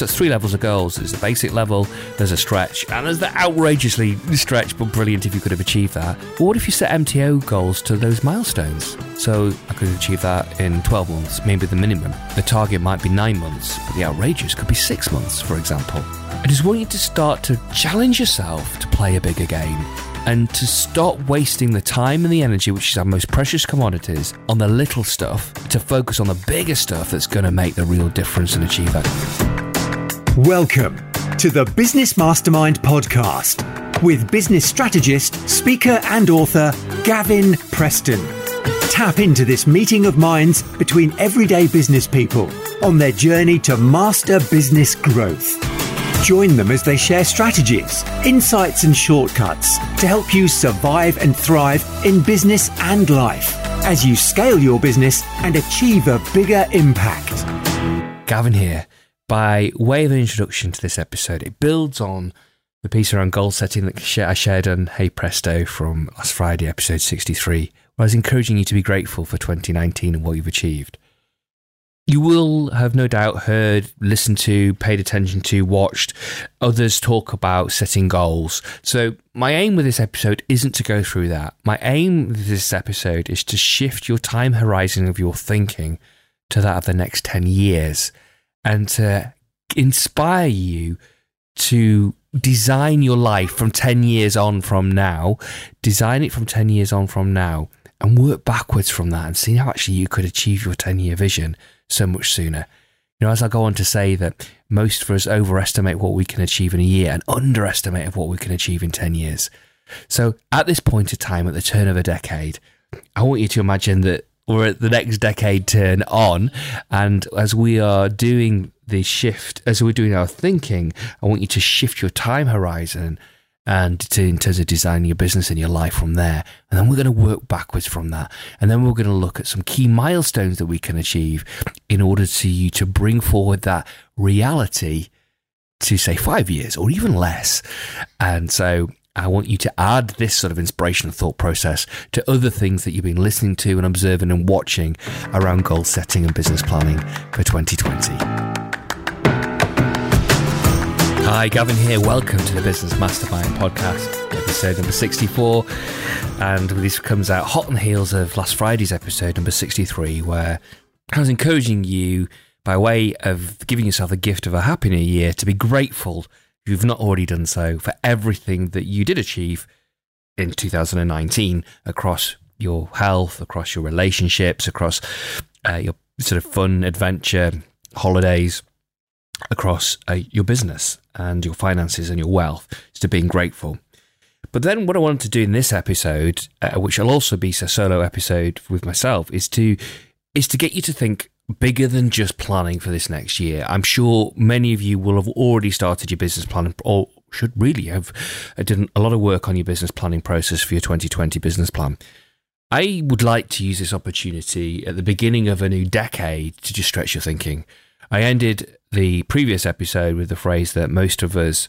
So three levels of goals. There's the basic level, there's a stretch, and there's the outrageously stretch but brilliant if you could have achieved that. But what if you set MTO goals to those milestones? So I could achieve that in 12 months, maybe the minimum. The target might be nine months, but the outrageous could be six months, for example. I just want you to start to challenge yourself to play a bigger game and to stop wasting the time and the energy, which is our most precious commodities, on the little stuff, to focus on the bigger stuff that's going to make the real difference and achieve it. Welcome to the Business Mastermind podcast with business strategist, speaker, and author Gavin Preston. Tap into this meeting of minds between everyday business people on their journey to master business growth. Join them as they share strategies, insights, and shortcuts to help you survive and thrive in business and life as you scale your business and achieve a bigger impact. Gavin here. By way of an introduction to this episode, it builds on the piece around goal setting that I shared on Hey Presto from last Friday, episode 63, where I was encouraging you to be grateful for 2019 and what you've achieved. You will have no doubt heard, listened to, paid attention to, watched others talk about setting goals. So, my aim with this episode isn't to go through that. My aim with this episode is to shift your time horizon of your thinking to that of the next 10 years and to inspire you to design your life from 10 years on from now, design it from 10 years on from now, and work backwards from that and see how actually you could achieve your 10 year vision so much sooner. You know, as I go on to say that most of us overestimate what we can achieve in a year and underestimate of what we can achieve in 10 years. So at this point of time, at the turn of a decade, I want you to imagine that we're at the next decade turn on. And as we are doing the shift, as we're doing our thinking, I want you to shift your time horizon and to, in terms of designing your business and your life from there. And then we're going to work backwards from that. And then we're going to look at some key milestones that we can achieve in order to you to bring forward that reality to say five years or even less. And so I want you to add this sort of inspirational thought process to other things that you've been listening to and observing and watching around goal setting and business planning for 2020. Hi, Gavin here. Welcome to the Business Mastermind podcast, episode number 64. And this comes out hot on the heels of last Friday's episode, number 63, where I was encouraging you, by way of giving yourself the gift of a happy new year, to be grateful, if you've not already done so, for everything that you did achieve in 2019 across your health, across your relationships, across uh, your sort of fun adventure, holidays across uh, your business and your finances and your wealth to being grateful. But then, what I wanted to do in this episode, uh, which will also be a solo episode with myself, is to is to get you to think bigger than just planning for this next year. I'm sure many of you will have already started your business planning, or should really have uh, done a lot of work on your business planning process for your 2020 business plan. I would like to use this opportunity at the beginning of a new decade to just stretch your thinking. I ended the previous episode with the phrase that most of us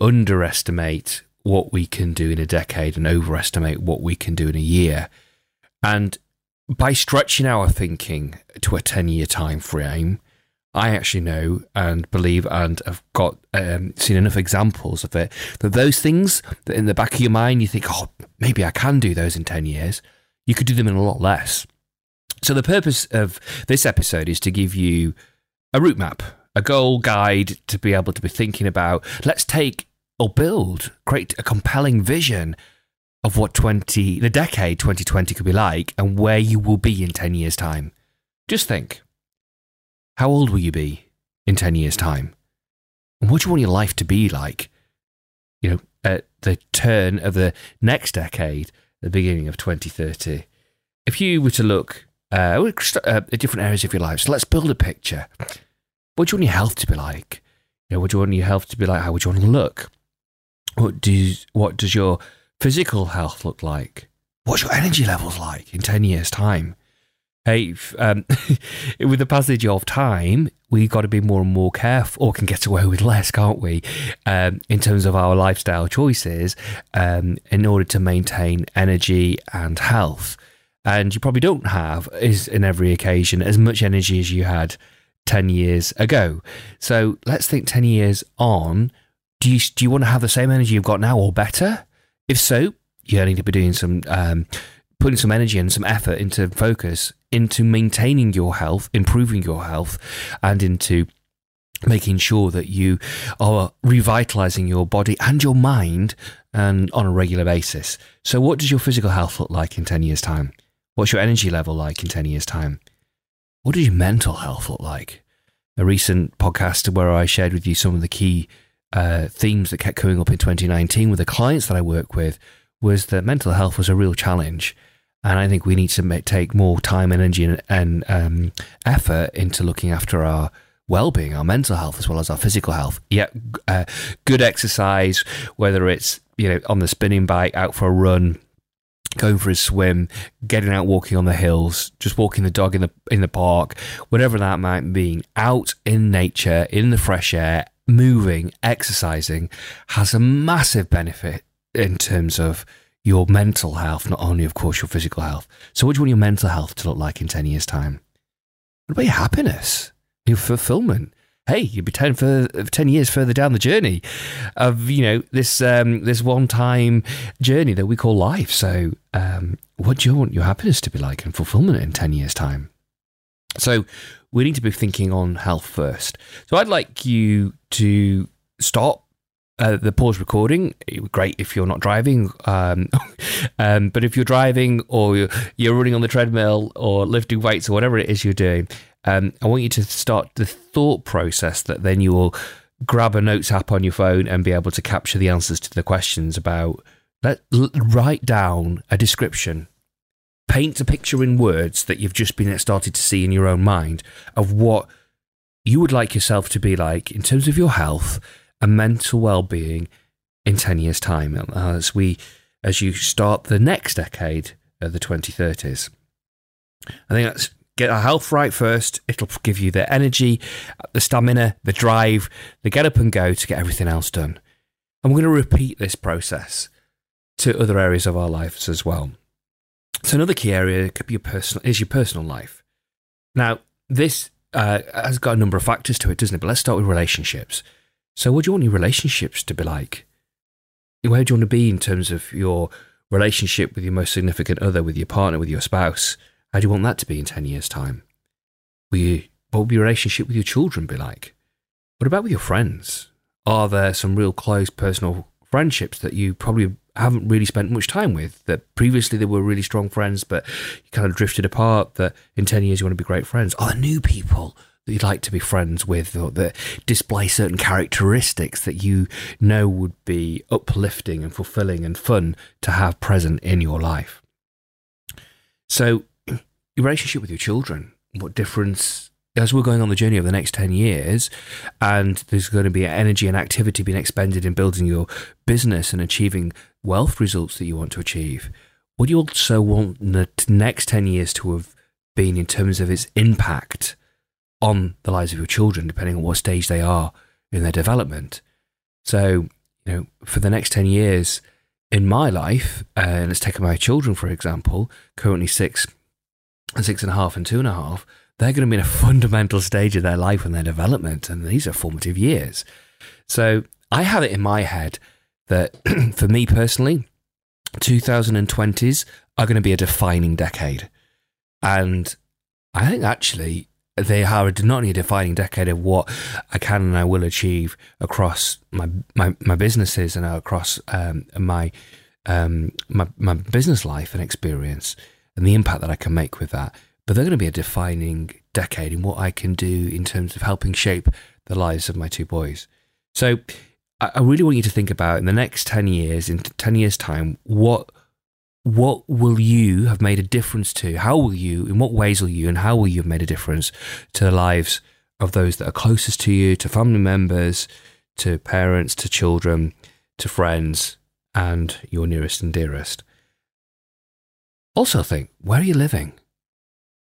underestimate what we can do in a decade and overestimate what we can do in a year. And by stretching our thinking to a 10 year time frame, I actually know and believe and have got um, seen enough examples of it that those things that in the back of your mind you think, oh, maybe I can do those in 10 years, you could do them in a lot less. So, the purpose of this episode is to give you a route map, a goal guide to be able to be thinking about. Let's take or build, create a compelling vision of what 20, the decade 2020 could be like and where you will be in 10 years' time. Just think how old will you be in 10 years' time? And what do you want your life to be like, you know, at the turn of the next decade, the beginning of 2030? If you were to look uh, uh, different areas of your life. So let's build a picture. What do you want your health to be like? You know, what do you want your health to be like? How would you want to look? What does what does your physical health look like? What's your energy levels like in ten years' time? Hey, um, with the passage of time, we've got to be more and more careful, or can get away with less, can't we? Um, in terms of our lifestyle choices, um, in order to maintain energy and health and you probably don't have is in every occasion as much energy as you had 10 years ago. So let's think 10 years on. Do you, do you want to have the same energy you've got now or better? If so, you're going to be doing some, um, putting some energy and some effort into focus into maintaining your health, improving your health, and into making sure that you are revitalizing your body and your mind and on a regular basis. So what does your physical health look like in 10 years time? What's your energy level like in 10 years time? What does your mental health look like? A recent podcast where I shared with you some of the key uh, themes that kept coming up in 2019 with the clients that I work with was that mental health was a real challenge. And I think we need to make, take more time, energy, and, and um, effort into looking after our well-being, our mental health, as well as our physical health. Yeah, uh, good exercise, whether it's you know on the spinning bike, out for a run, going for a swim, getting out walking on the hills, just walking the dog in the in the park, whatever that might be, out in nature, in the fresh air, moving, exercising, has a massive benefit in terms of your mental health, not only, of course, your physical health. So, what do you want your mental health to look like in 10 years' time? What about your happiness, your fulfillment? Hey, you'd be 10, for, 10 years further down the journey of, you know, this um, this one time journey that we call life. So, um, what do you want your happiness to be like and fulfillment in 10 years' time? So, we need to be thinking on health first. So, I'd like you to stop uh, the pause recording. Great if you're not driving, um, um, but if you're driving or you're, you're, running on the treadmill or lifting weights or whatever it is you're doing, um, I want you to start the thought process that then you will grab a notes app on your phone and be able to capture the answers to the questions about. Let write down a description. Paint a picture in words that you've just been started to see in your own mind of what you would like yourself to be like in terms of your health and mental well-being in 10 years time uh, as we as you start the next decade of the 2030s i think that's get our health right first. It'll give you the energy the stamina the drive the get up and go to get everything else done. And we're going to repeat this process to other areas of our lives as well so another key area could be your personal is your personal life now this uh, has got a number of factors to it doesn't it but let's start with relationships so, what do you want your relationships to be like? Where do you want to be in terms of your relationship with your most significant other, with your partner, with your spouse? How do you want that to be in 10 years' time? Will you, what will your relationship with your children be like? What about with your friends? Are there some real close personal friendships that you probably haven't really spent much time with? That previously they were really strong friends, but you kind of drifted apart, that in 10 years you want to be great friends? Are there new people that you'd like to be friends with or that display certain characteristics that you know would be uplifting and fulfilling and fun to have present in your life. So, your relationship with your children, what difference as we're going on the journey of the next 10 years and there's going to be energy and activity being expended in building your business and achieving wealth results that you want to achieve, what do you also want the next 10 years to have been in terms of its impact on the lives of your children, depending on what stage they are in their development. So, you know, for the next 10 years in my life, uh, let's take my children, for example, currently six, six and a half and two and a half, they're going to be in a fundamental stage of their life and their development. And these are formative years. So I have it in my head that for me personally, 2020s are going to be a defining decade. And I think actually they are not only a defining decade of what I can and I will achieve across my my, my businesses and across um, my, um, my my business life and experience and the impact that I can make with that. But they're going to be a defining decade in what I can do in terms of helping shape the lives of my two boys. So I, really want you to think about in the next ten years, in ten years' time, what what will you have made a difference to? How will you, in what ways will you, and how will you have made a difference to the lives of those that are closest to you, to family members, to parents, to children, to friends, and your nearest and dearest? Also, think where are you living?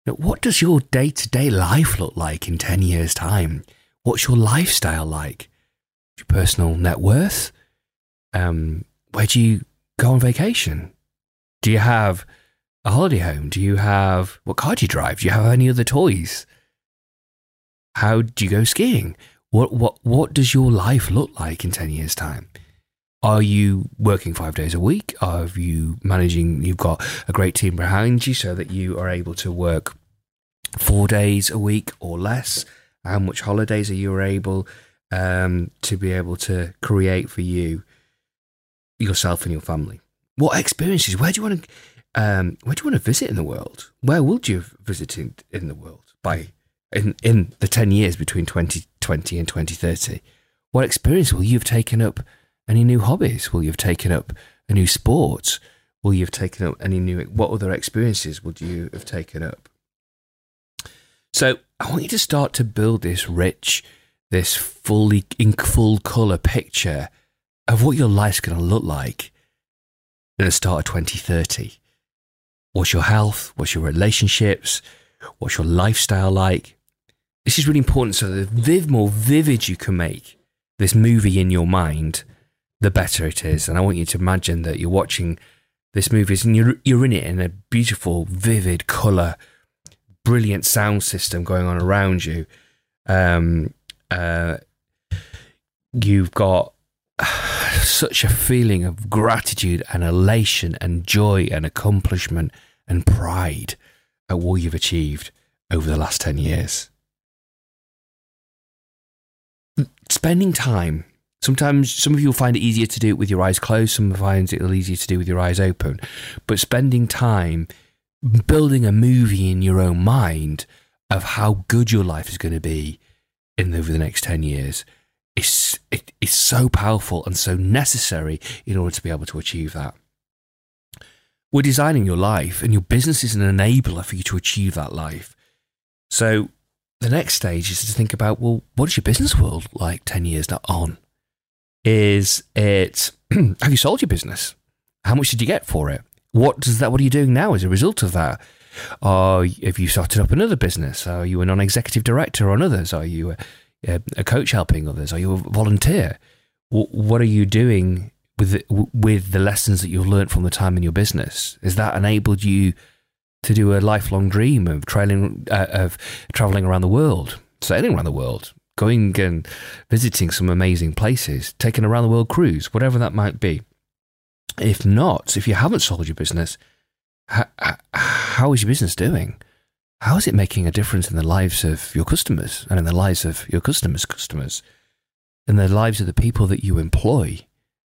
What does your day to day life look like in 10 years' time? What's your lifestyle like? Your personal net worth? Um, where do you go on vacation? Do you have a holiday home? Do you have what car do you drive? Do you have any other toys? How do you go skiing? What what what does your life look like in ten years' time? Are you working five days a week? Are you managing? You've got a great team behind you so that you are able to work four days a week or less. How much holidays are you able um, to be able to create for you, yourself, and your family? What experiences? Where do you want to? Um, where do you want to visit in the world? Where would you visit in, in the world by in in the ten years between twenty twenty and twenty thirty? What experience will you have taken up? Any new hobbies? Will you have taken up a new sport? Will you have taken up any new? What other experiences would you have taken up? So I want you to start to build this rich, this fully in full color picture of what your life's going to look like at the start of 2030. What's your health? What's your relationships? What's your lifestyle like? This is really important. So the viv more vivid you can make this movie in your mind, the better it is. And I want you to imagine that you're watching this movie and you're, you're in it in a beautiful, vivid color brilliant sound system going on around you. Um, uh, you've got such a feeling of gratitude and elation and joy and accomplishment and pride at what you've achieved over the last 10 years. Spending time. Sometimes some of you will find it easier to do it with your eyes closed, some find it easier to do with your eyes open. But spending time building a movie in your own mind of how good your life is going to be in over the next 10 years is it is so powerful and so necessary in order to be able to achieve that. We're designing your life and your business is an enabler for you to achieve that life. So the next stage is to think about, well, what is your business world like 10 years on? Is it, have you sold your business? How much did you get for it? what does that? What are you doing now as a result of that? Are have you started up another business? Are you a non-executive director on others? Are you a, a coach helping others? Are you a volunteer? What are you doing with the, with the lessons that you've learned from the time in your business? Has that enabled you to do a lifelong dream of trailing uh, of traveling around the world, sailing around the world, going and visiting some amazing places, taking a around the world cruise, whatever that might be? If not, if you haven't sold your business, how, how is your business doing? How is it making a difference in the lives of your customers and in the lives of your customers' customers, in the lives of the people that you employ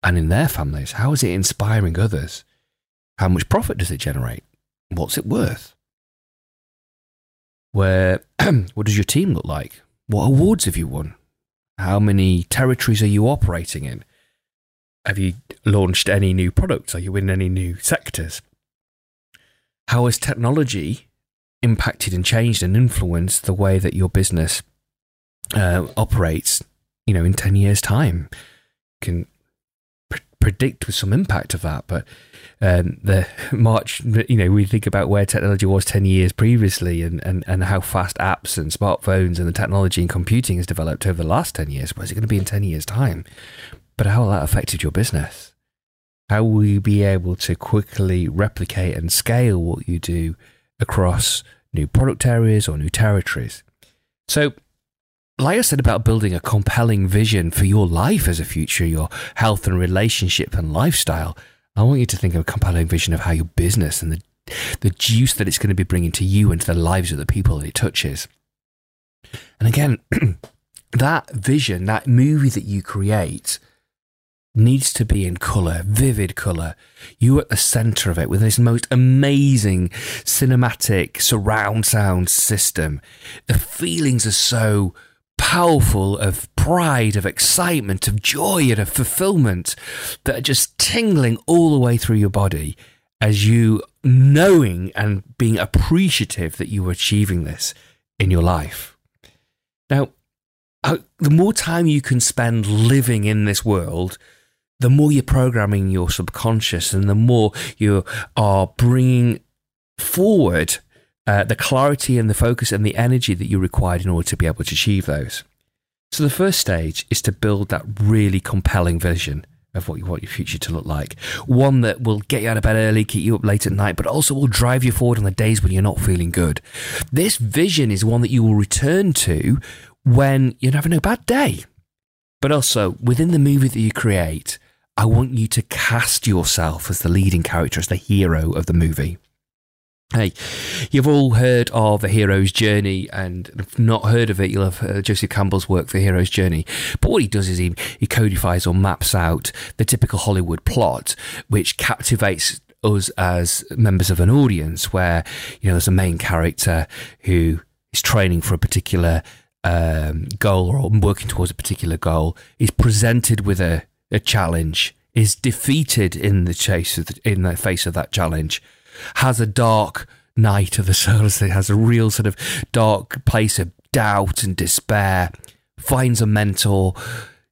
and in their families? How is it inspiring others? How much profit does it generate? What's it worth? Where, what does your team look like? What awards have you won? How many territories are you operating in? Have you launched any new products? Are you in any new sectors? How has technology impacted and changed and influenced the way that your business uh, operates? You know, in ten years' time, can predict with some impact of that. But um, the March, you know, we think about where technology was 10 years previously and, and, and how fast apps and smartphones and the technology and computing has developed over the last 10 years. Where's it going to be in 10 years' time? But how will that affected your business? How will you be able to quickly replicate and scale what you do across new product areas or new territories? So, like I said about building a compelling vision for your life as a future, your health and relationship and lifestyle, I want you to think of a compelling vision of how your business and the, the juice that it's going to be bringing to you and to the lives of the people that it touches. And again, that vision, that movie that you create, needs to be in colour, vivid colour. You at the centre of it with this most amazing cinematic surround sound system. The feelings are so powerful of pride, of excitement, of joy, and of fulfillment that are just tingling all the way through your body as you knowing and being appreciative that you are achieving this in your life. Now, uh, the more time you can spend living in this world, the more you're programming your subconscious and the more you are bringing forward uh, the clarity and the focus and the energy that you required in order to be able to achieve those. So, the first stage is to build that really compelling vision of what you want your future to look like. One that will get you out of bed early, keep you up late at night, but also will drive you forward on the days when you're not feeling good. This vision is one that you will return to when you're having a bad day. But also, within the movie that you create, I want you to cast yourself as the leading character, as the hero of the movie. Hey, you've all heard of the hero's journey, and if not heard of it, you'll have Joseph Campbell's work, The Hero's Journey. But what he does is he, he codifies or maps out the typical Hollywood plot, which captivates us as members of an audience, where you know there's a main character who is training for a particular um, goal or working towards a particular goal, is presented with a, a challenge, is defeated in the chase the, in the face of that challenge has a dark night of the soul, it has a real sort of dark place of doubt and despair, finds a mentor,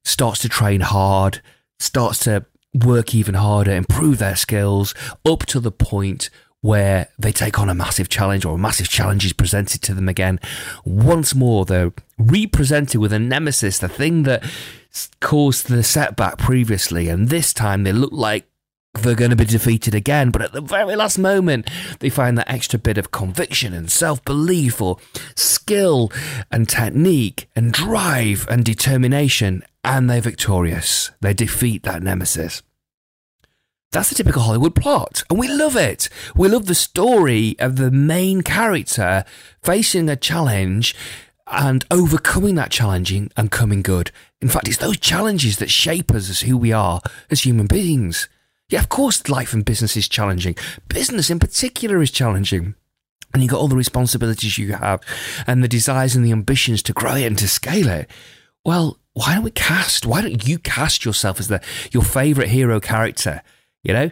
starts to train hard, starts to work even harder, improve their skills up to the point where they take on a massive challenge or a massive challenge is presented to them again. Once more, they're represented with a nemesis, the thing that caused the setback previously, and this time they look like they're going to be defeated again. But at the very last moment, they find that extra bit of conviction and self belief or skill and technique and drive and determination, and they're victorious. They defeat that nemesis. That's the typical Hollywood plot, and we love it. We love the story of the main character facing a challenge and overcoming that challenging and coming good. In fact, it's those challenges that shape us as who we are as human beings. Yeah, of course, life and business is challenging. Business in particular is challenging. And you've got all the responsibilities you have and the desires and the ambitions to grow it and to scale it. Well, why don't we cast? Why don't you cast yourself as the your favorite hero character? You know,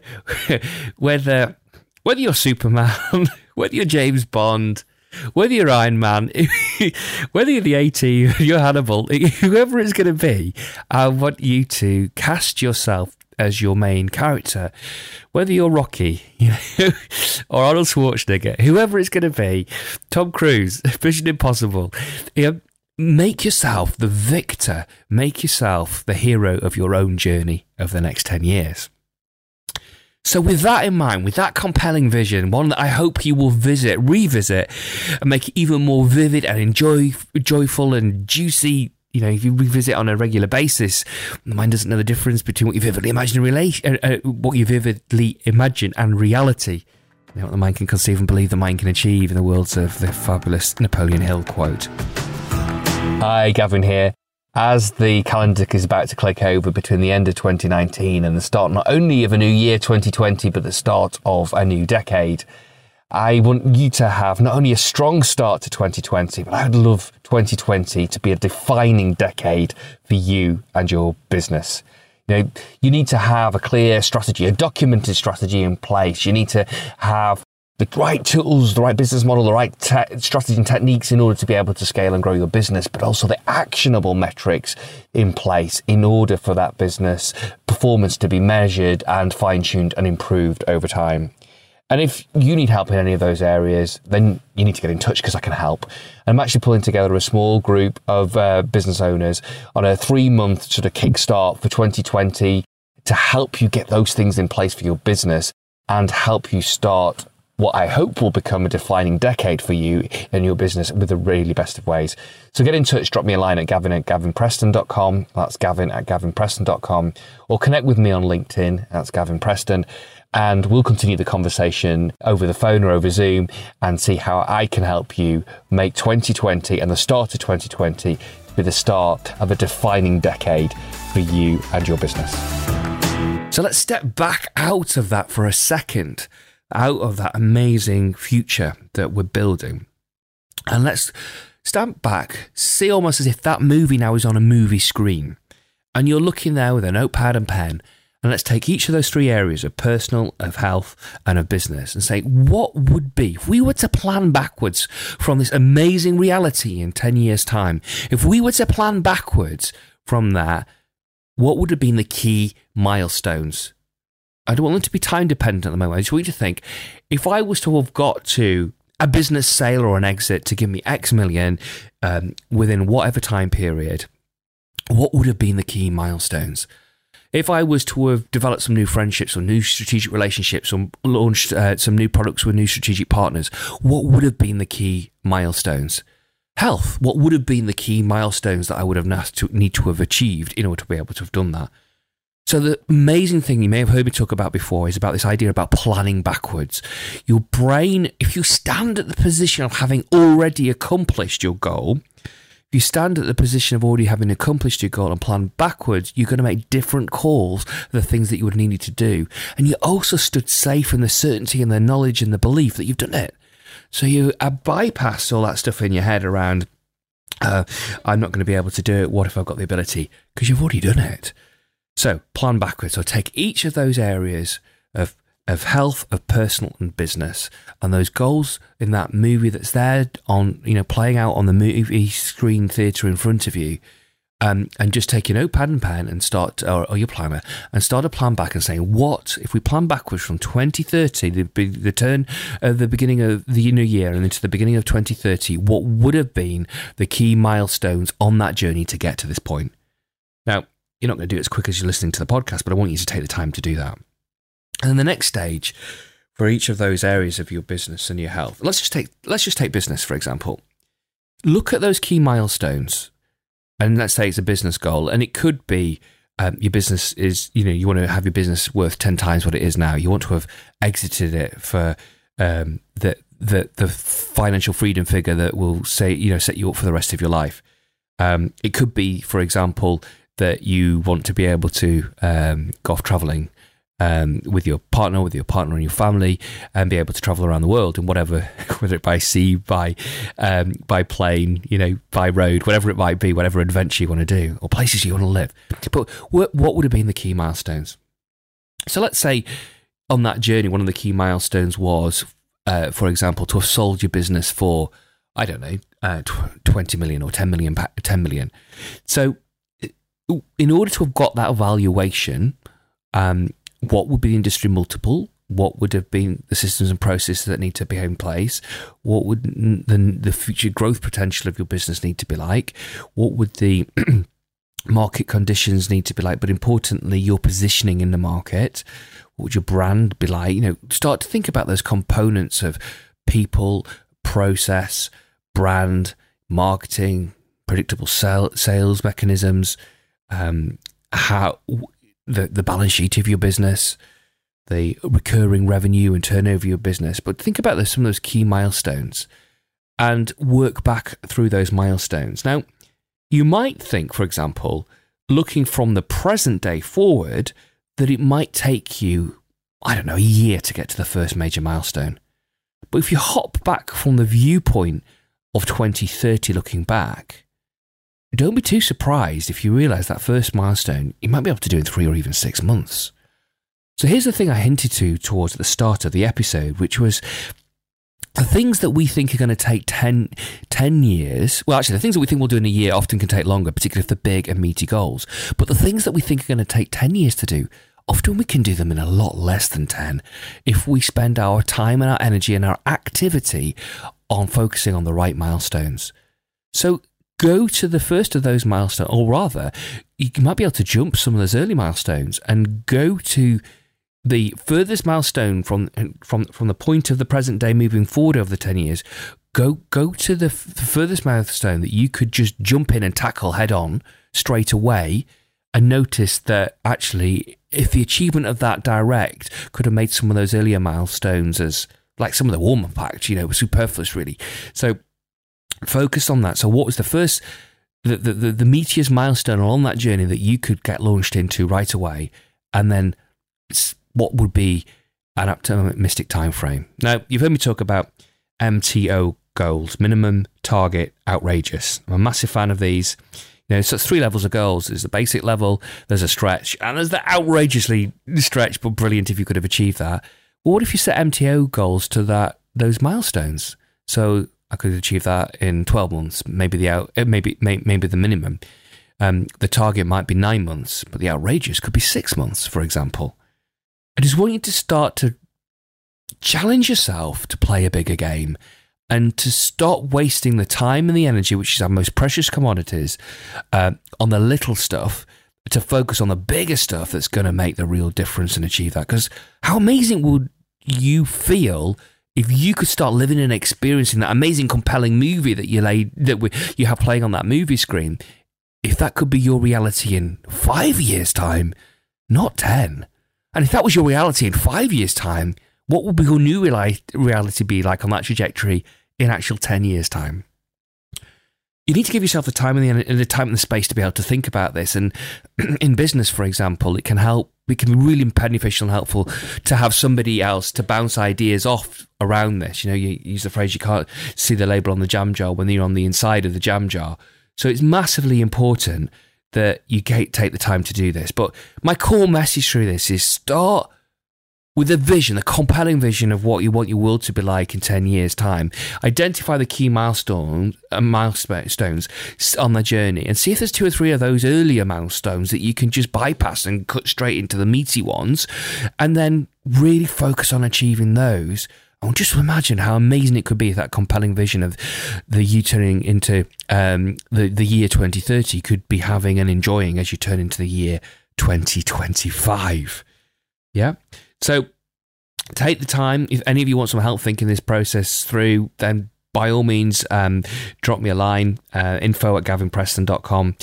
whether whether you're Superman, whether you're James Bond, whether you're Iron Man, whether you're the AT, you're Hannibal, whoever it's going to be, I want you to cast yourself as your main character, whether you're Rocky, you know, or Arnold Schwarzenegger, whoever it's going to be, Tom Cruise, Mission Impossible, you know, make yourself the victor, make yourself the hero of your own journey of the next 10 years. So, with that in mind, with that compelling vision, one that I hope you will visit, revisit, and make even more vivid and enjoy, joyful and juicy you know, if you revisit on a regular basis, the mind doesn't know the difference between what you vividly imagine and uh, uh, what you vividly imagine and reality. You know, what the mind can conceive and believe the mind can achieve in the words of the fabulous Napoleon Hill quote. Hi, Gavin here. As the calendar is about to click over between the end of 2019 and the start not only of a new year 2020, but the start of a new decade, I want you to have not only a strong start to 2020, but I'd love 2020 to be a defining decade for you and your business. You know, you need to have a clear strategy, a documented strategy in place. You need to have the right tools, the right business model, the right te- strategy and techniques in order to be able to scale and grow your business, but also the actionable metrics in place in order for that business performance to be measured and fine tuned and improved over time. And if you need help in any of those areas, then you need to get in touch because I can help. I'm actually pulling together a small group of uh, business owners on a three month sort of kickstart for 2020 to help you get those things in place for your business and help you start what I hope will become a defining decade for you in your business with the really best of ways. So get in touch, drop me a line at gavin at gavinpreston.com. That's gavin at gavinpreston.com. Or connect with me on LinkedIn. That's Gavin Preston and we'll continue the conversation over the phone or over Zoom and see how I can help you make 2020 and the start of 2020 be the start of a defining decade for you and your business. So let's step back out of that for a second, out of that amazing future that we're building. And let's stand back, see almost as if that movie now is on a movie screen. And you're looking there with a notepad and pen and let's take each of those three areas of personal, of health, and of business and say, what would be, if we were to plan backwards from this amazing reality in 10 years' time, if we were to plan backwards from that, what would have been the key milestones? I don't want them to be time dependent at the moment. I just want you to think if I was to have got to a business sale or an exit to give me X million um, within whatever time period, what would have been the key milestones? If I was to have developed some new friendships or new strategic relationships or launched uh, some new products with new strategic partners, what would have been the key milestones? health. What would have been the key milestones that I would have to, need to have achieved in order to be able to have done that? So the amazing thing you may have heard me talk about before is about this idea about planning backwards. Your brain, if you stand at the position of having already accomplished your goal, if you stand at the position of already having accomplished your goal and plan backwards, you're going to make different calls for the things that you would need to do. And you also stood safe in the certainty and the knowledge and the belief that you've done it. So you uh, bypass all that stuff in your head around, uh, I'm not going to be able to do it. What if I've got the ability? Because you've already done it. So plan backwards. So take each of those areas of of health, of personal and business, and those goals in that movie that's there on you know playing out on the movie screen theatre in front of you. Um, and just take your notepad and pen and start, or, or, your planner, and start a plan back and saying, what if we plan backwards from 2030, the, the turn of the beginning of the new year and into the beginning of 2030, what would have been the key milestones on that journey to get to this point? Now, you're not going to do it as quick as you're listening to the podcast, but I want you to take the time to do that. And then the next stage for each of those areas of your business and your health. Let's just take let's just take business for example. Look at those key milestones, and let's say it's a business goal, and it could be um, your business is you know you want to have your business worth ten times what it is now. You want to have exited it for um, the the the financial freedom figure that will say you know set you up for the rest of your life. Um, it could be, for example, that you want to be able to um, go off traveling um, with your partner, with your partner and your family, and be able to travel around the world and whatever, whether it by sea, by um, by plane, you know, by road, whatever it might be, whatever adventure you want to do, or places you want to live. But what, what would have been the key milestones? So let's say on that journey, one of the key milestones was, uh, for example, to have sold your business for, I don't know, uh, 20 million or 10 million, 10 million. So in order to have got that valuation, um, what would be the industry multiple? What would have been the systems and processes that need to be in place? What would the, the future growth potential of your business need to be like? What would the market conditions need to be like? But importantly, your positioning in the market. What would your brand be like? You know, start to think about those components of people, process, brand, marketing, predictable sale, sales mechanisms um, how the the balance sheet of your business, the recurring revenue and turnover of your business. But think about some of those key milestones and work back through those milestones. Now, you might think, for example, looking from the present day forward, that it might take you, I don't know, a year to get to the first major milestone. But if you hop back from the viewpoint of 2030 looking back, don't be too surprised if you realize that first milestone you might be able to do in three or even six months. So here's the thing I hinted to towards the start of the episode, which was the things that we think are going to take 10, 10, years, well, actually, the things that we think we'll do in a year often can take longer, particularly if they're big and meaty goals. But the things that we think are going to take 10 years to do, often we can do them in a lot less than 10 if we spend our time and our energy and our activity on focusing on the right milestones. So go to the first of those milestones, or rather, you might be able to jump some of those early milestones and go to the furthest milestone from from from the point of the present day moving forward over the 10 years. Go go to the, f- the furthest milestone that you could just jump in and tackle head on straight away and notice that actually if the achievement of that direct could have made some of those earlier milestones as like some of the warm up acts you know superfluous really. So focus on that. So, what was the first, the, the, the, the meteor's milestone on that journey that you could get launched into right away? And then what would be an optimistic time frame? Now, you've heard me talk about MTO goals minimum, target, outrageous. I'm a massive fan of these. You know, so three levels of goals. There's the basic level, there's a stretch, and there's the outrageously stretch, but brilliant if you could have achieved that. Well, what if you set MTO goals to that those milestones? So I could achieve that in 12 months, maybe the out, uh, maybe maybe the minimum. Um, the target might be nine months, but the outrageous could be six months, for example. I just want you to start to challenge yourself to play a bigger game and to stop wasting the time and the energy, which is our most precious commodities, uh, on the little stuff, to focus on the bigger stuff that's going to make the real difference and achieve that. Because how amazing would you feel if you could start living and experiencing that amazing, compelling movie that you laid that we, you have playing on that movie screen, if that could be your reality in five years' time, not ten, and if that was your reality in five years' time, what would your new reality be like on that trajectory in actual ten years' time? you need to give yourself the time and the, the time and the space to be able to think about this. And in business, for example, it can help. It can be really beneficial and helpful to have somebody else to bounce ideas off around this. You know, you use the phrase you can't see the label on the jam jar when you're on the inside of the jam jar. So it's massively important that you take the time to do this. But my core message through this is start with a vision, a compelling vision of what you want your world to be like in 10 years' time. Identify the key milestones, uh, milestones on the journey and see if there's two or three of those earlier milestones that you can just bypass and cut straight into the meaty ones. And then really focus on achieving those. And just imagine how amazing it could be if that compelling vision of the you turning into um, the, the year 2030 could be having and enjoying as you turn into the year 2025. Yeah. So take the time. If any of you want some help thinking this process through, then by all means, um, drop me a line, uh, info at gavinpreston.com,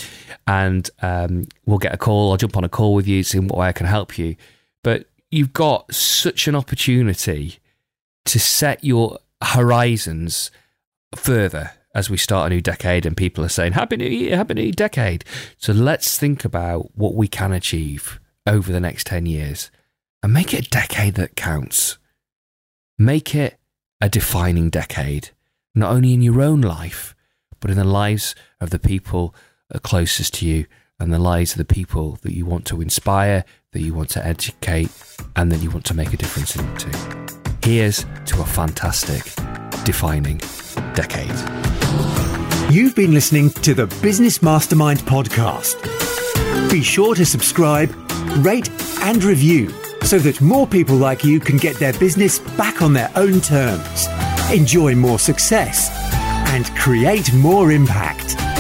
and um, we'll get a call. I'll jump on a call with you, see what way I can help you. But you've got such an opportunity to set your horizons further as we start a new decade and people are saying, Happy New Year, Happy New Decade. So let's think about what we can achieve over the next 10 years and make it a decade that counts. Make it a defining decade, not only in your own life, but in the lives of the people closest to you and the lives of the people that you want to inspire, that you want to educate, and that you want to make a difference into. Here's to a fantastic, defining decade. You've been listening to the Business Mastermind podcast. Be sure to subscribe, rate, and review so that more people like you can get their business back on their own terms, enjoy more success, and create more impact.